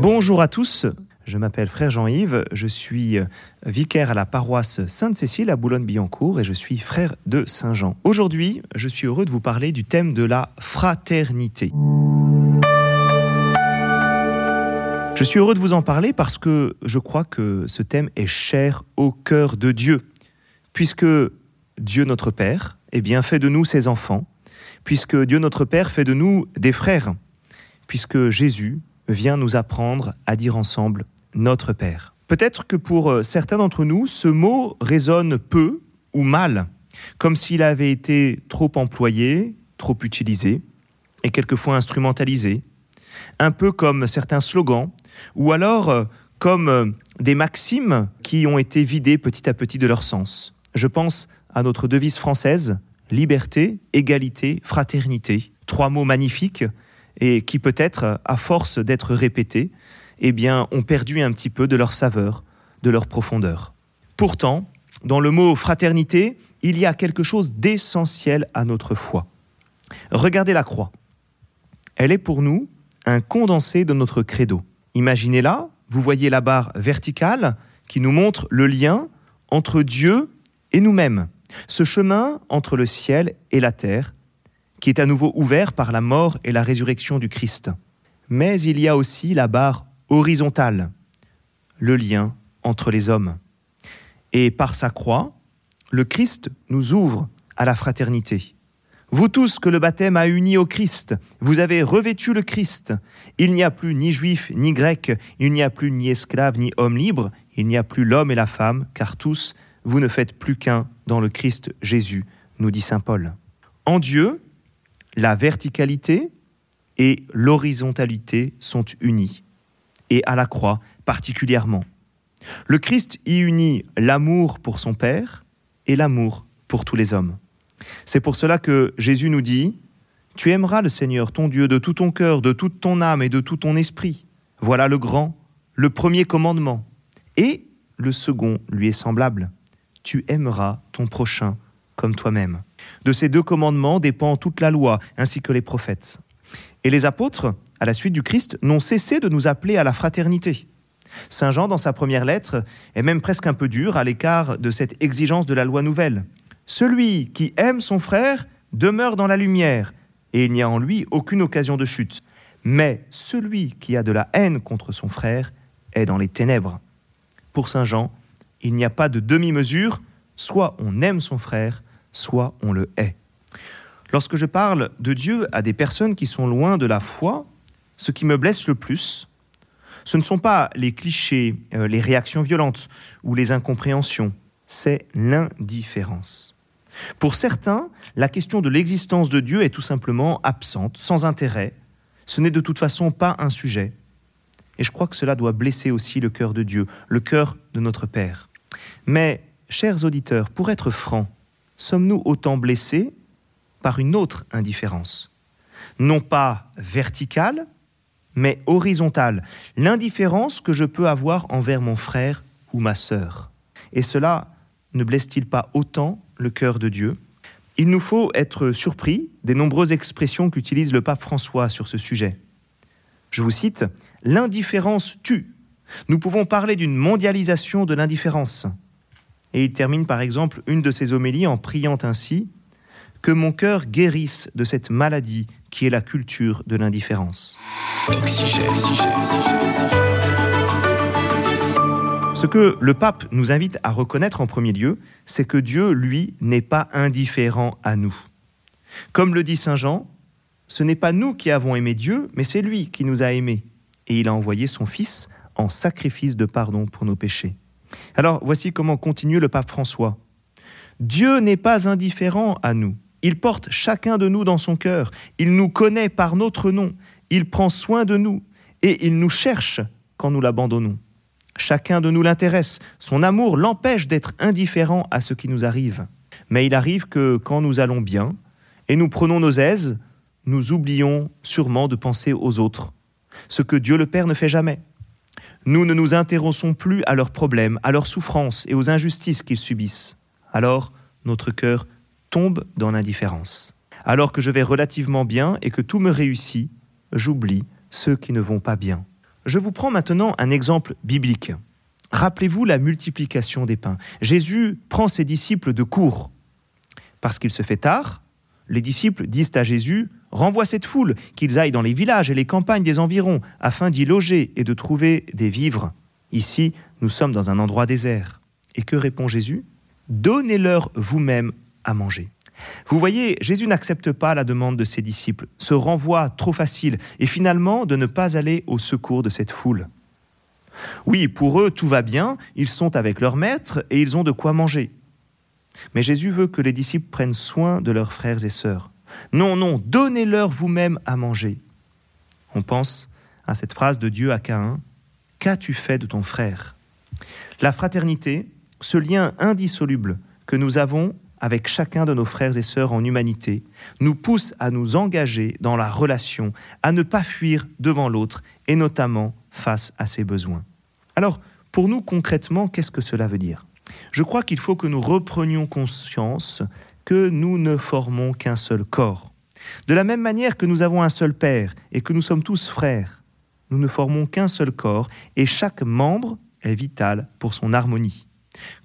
Bonjour à tous, je m'appelle frère Jean-Yves, je suis vicaire à la paroisse Sainte-Cécile à Boulogne-Billancourt et je suis frère de Saint-Jean. Aujourd'hui, je suis heureux de vous parler du thème de la fraternité. Je suis heureux de vous en parler parce que je crois que ce thème est cher au cœur de Dieu, puisque Dieu notre Père eh bien, fait de nous ses enfants, puisque Dieu notre Père fait de nous des frères, puisque Jésus vient nous apprendre à dire ensemble notre Père. Peut-être que pour certains d'entre nous, ce mot résonne peu ou mal, comme s'il avait été trop employé, trop utilisé, et quelquefois instrumentalisé, un peu comme certains slogans ou alors euh, comme euh, des maximes qui ont été vidées petit à petit de leur sens. Je pense à notre devise française, liberté, égalité, fraternité, trois mots magnifiques et qui peut-être, à force d'être répétés, eh ont perdu un petit peu de leur saveur, de leur profondeur. Pourtant, dans le mot fraternité, il y a quelque chose d'essentiel à notre foi. Regardez la croix. Elle est pour nous un condensé de notre credo. Imaginez-la, vous voyez la barre verticale qui nous montre le lien entre Dieu et nous-mêmes, ce chemin entre le ciel et la terre, qui est à nouveau ouvert par la mort et la résurrection du Christ. Mais il y a aussi la barre horizontale, le lien entre les hommes. Et par sa croix, le Christ nous ouvre à la fraternité. Vous tous que le baptême a unis au Christ, vous avez revêtu le Christ. Il n'y a plus ni juif ni grec, il n'y a plus ni esclave ni homme libre, il n'y a plus l'homme et la femme, car tous, vous ne faites plus qu'un dans le Christ Jésus, nous dit Saint Paul. En Dieu, la verticalité et l'horizontalité sont unies, et à la croix particulièrement. Le Christ y unit l'amour pour son Père et l'amour pour tous les hommes. C'est pour cela que Jésus nous dit, Tu aimeras le Seigneur ton Dieu de tout ton cœur, de toute ton âme et de tout ton esprit. Voilà le grand, le premier commandement. Et le second lui est semblable. Tu aimeras ton prochain comme toi-même. De ces deux commandements dépend toute la loi, ainsi que les prophètes. Et les apôtres, à la suite du Christ, n'ont cessé de nous appeler à la fraternité. Saint Jean, dans sa première lettre, est même presque un peu dur à l'écart de cette exigence de la loi nouvelle. Celui qui aime son frère demeure dans la lumière, et il n'y a en lui aucune occasion de chute. Mais celui qui a de la haine contre son frère est dans les ténèbres. Pour Saint Jean, il n'y a pas de demi-mesure, soit on aime son frère, soit on le hait. Lorsque je parle de Dieu à des personnes qui sont loin de la foi, ce qui me blesse le plus, ce ne sont pas les clichés, euh, les réactions violentes ou les incompréhensions, c'est l'indifférence. Pour certains, la question de l'existence de Dieu est tout simplement absente, sans intérêt. Ce n'est de toute façon pas un sujet. Et je crois que cela doit blesser aussi le cœur de Dieu, le cœur de notre Père. Mais, chers auditeurs, pour être francs, sommes-nous autant blessés par une autre indifférence? Non pas verticale, mais horizontale, l'indifférence que je peux avoir envers mon frère ou ma sœur. Et cela ne blesse-t-il pas autant le cœur de Dieu? Il nous faut être surpris des nombreuses expressions qu'utilise le pape François sur ce sujet. Je vous cite, L'indifférence tue. Nous pouvons parler d'une mondialisation de l'indifférence. Et il termine par exemple une de ses homélies en priant ainsi Que mon cœur guérisse de cette maladie qui est la culture de l'indifférence. Ce que le pape nous invite à reconnaître en premier lieu, c'est que Dieu, lui, n'est pas indifférent à nous. Comme le dit Saint Jean, ce n'est pas nous qui avons aimé Dieu, mais c'est lui qui nous a aimés. Et il a envoyé son Fils en sacrifice de pardon pour nos péchés. Alors voici comment continue le pape François. Dieu n'est pas indifférent à nous. Il porte chacun de nous dans son cœur. Il nous connaît par notre nom. Il prend soin de nous. Et il nous cherche quand nous l'abandonnons. Chacun de nous l'intéresse. Son amour l'empêche d'être indifférent à ce qui nous arrive. Mais il arrive que quand nous allons bien et nous prenons nos aises, nous oublions sûrement de penser aux autres, ce que Dieu le Père ne fait jamais. Nous ne nous intéressons plus à leurs problèmes, à leurs souffrances et aux injustices qu'ils subissent. Alors, notre cœur tombe dans l'indifférence. Alors que je vais relativement bien et que tout me réussit, j'oublie ceux qui ne vont pas bien. Je vous prends maintenant un exemple biblique. Rappelez-vous la multiplication des pains. Jésus prend ses disciples de court. Parce qu'il se fait tard, les disciples disent à Jésus, renvoie cette foule, qu'ils aillent dans les villages et les campagnes des environs, afin d'y loger et de trouver des vivres. Ici, nous sommes dans un endroit désert. Et que répond Jésus? Donnez-leur vous-même à manger. Vous voyez, Jésus n'accepte pas la demande de ses disciples, se renvoie trop facile, et finalement de ne pas aller au secours de cette foule. Oui, pour eux, tout va bien, ils sont avec leur maître et ils ont de quoi manger. Mais Jésus veut que les disciples prennent soin de leurs frères et sœurs. Non, non, donnez-leur vous-même à manger. On pense à cette phrase de Dieu à Caïn, Qu'as-tu fait de ton frère? La fraternité, ce lien indissoluble que nous avons avec chacun de nos frères et sœurs en humanité, nous pousse à nous engager dans la relation, à ne pas fuir devant l'autre, et notamment face à ses besoins. Alors, pour nous concrètement, qu'est-ce que cela veut dire? Je crois qu'il faut que nous reprenions conscience que nous ne formons qu'un seul corps. De la même manière que nous avons un seul Père et que nous sommes tous frères, nous ne formons qu'un seul corps et chaque membre est vital pour son harmonie.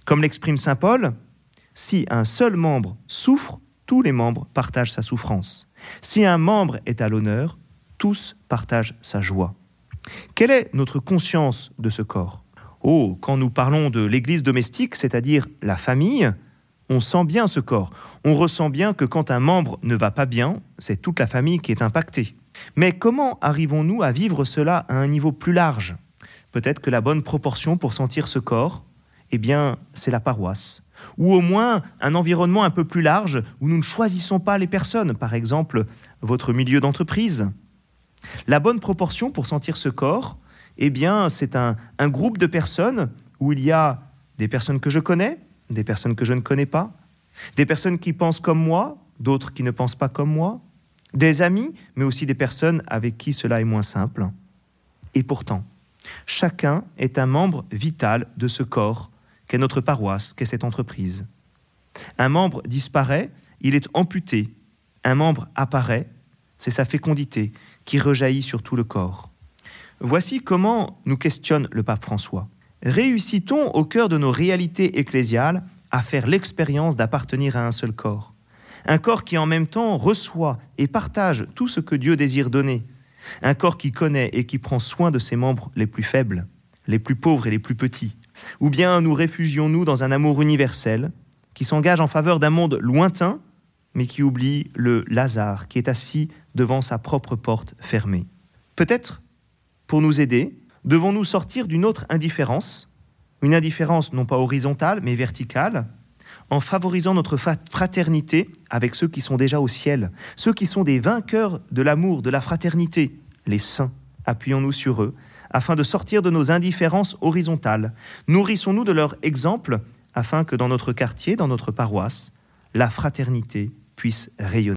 Comme l'exprime Saint Paul, si un seul membre souffre, tous les membres partagent sa souffrance. Si un membre est à l'honneur, tous partagent sa joie. Quelle est notre conscience de ce corps? Oh, quand nous parlons de l'Église domestique, c'est-à-dire la famille, on sent bien ce corps. On ressent bien que quand un membre ne va pas bien, c'est toute la famille qui est impactée. Mais comment arrivons-nous à vivre cela à un niveau plus large? Peut-être que la bonne proportion pour sentir ce corps, eh bien, c'est la paroisse. Ou au moins un environnement un peu plus large où nous ne choisissons pas les personnes, par exemple votre milieu d'entreprise. La bonne proportion pour sentir ce corps, eh bien, c'est un, un groupe de personnes où il y a des personnes que je connais, des personnes que je ne connais pas, des personnes qui pensent comme moi, d'autres qui ne pensent pas comme moi, des amis, mais aussi des personnes avec qui cela est moins simple. Et pourtant, chacun est un membre vital de ce corps qu'est notre paroisse, qu'est cette entreprise. Un membre disparaît, il est amputé. Un membre apparaît, c'est sa fécondité qui rejaillit sur tout le corps. Voici comment nous questionne le pape François. Réussit-on au cœur de nos réalités ecclésiales à faire l'expérience d'appartenir à un seul corps? Un corps qui en même temps reçoit et partage tout ce que Dieu désire donner. Un corps qui connaît et qui prend soin de ses membres les plus faibles, les plus pauvres et les plus petits. Ou bien nous réfugions-nous dans un amour universel qui s'engage en faveur d'un monde lointain, mais qui oublie le Lazare qui est assis devant sa propre porte fermée. Peut-être, pour nous aider, devons-nous sortir d'une autre indifférence, une indifférence non pas horizontale, mais verticale, en favorisant notre fraternité avec ceux qui sont déjà au ciel, ceux qui sont des vainqueurs de l'amour, de la fraternité, les saints. Appuyons-nous sur eux afin de sortir de nos indifférences horizontales. Nourrissons-nous de leur exemple afin que dans notre quartier, dans notre paroisse, la fraternité puisse rayonner.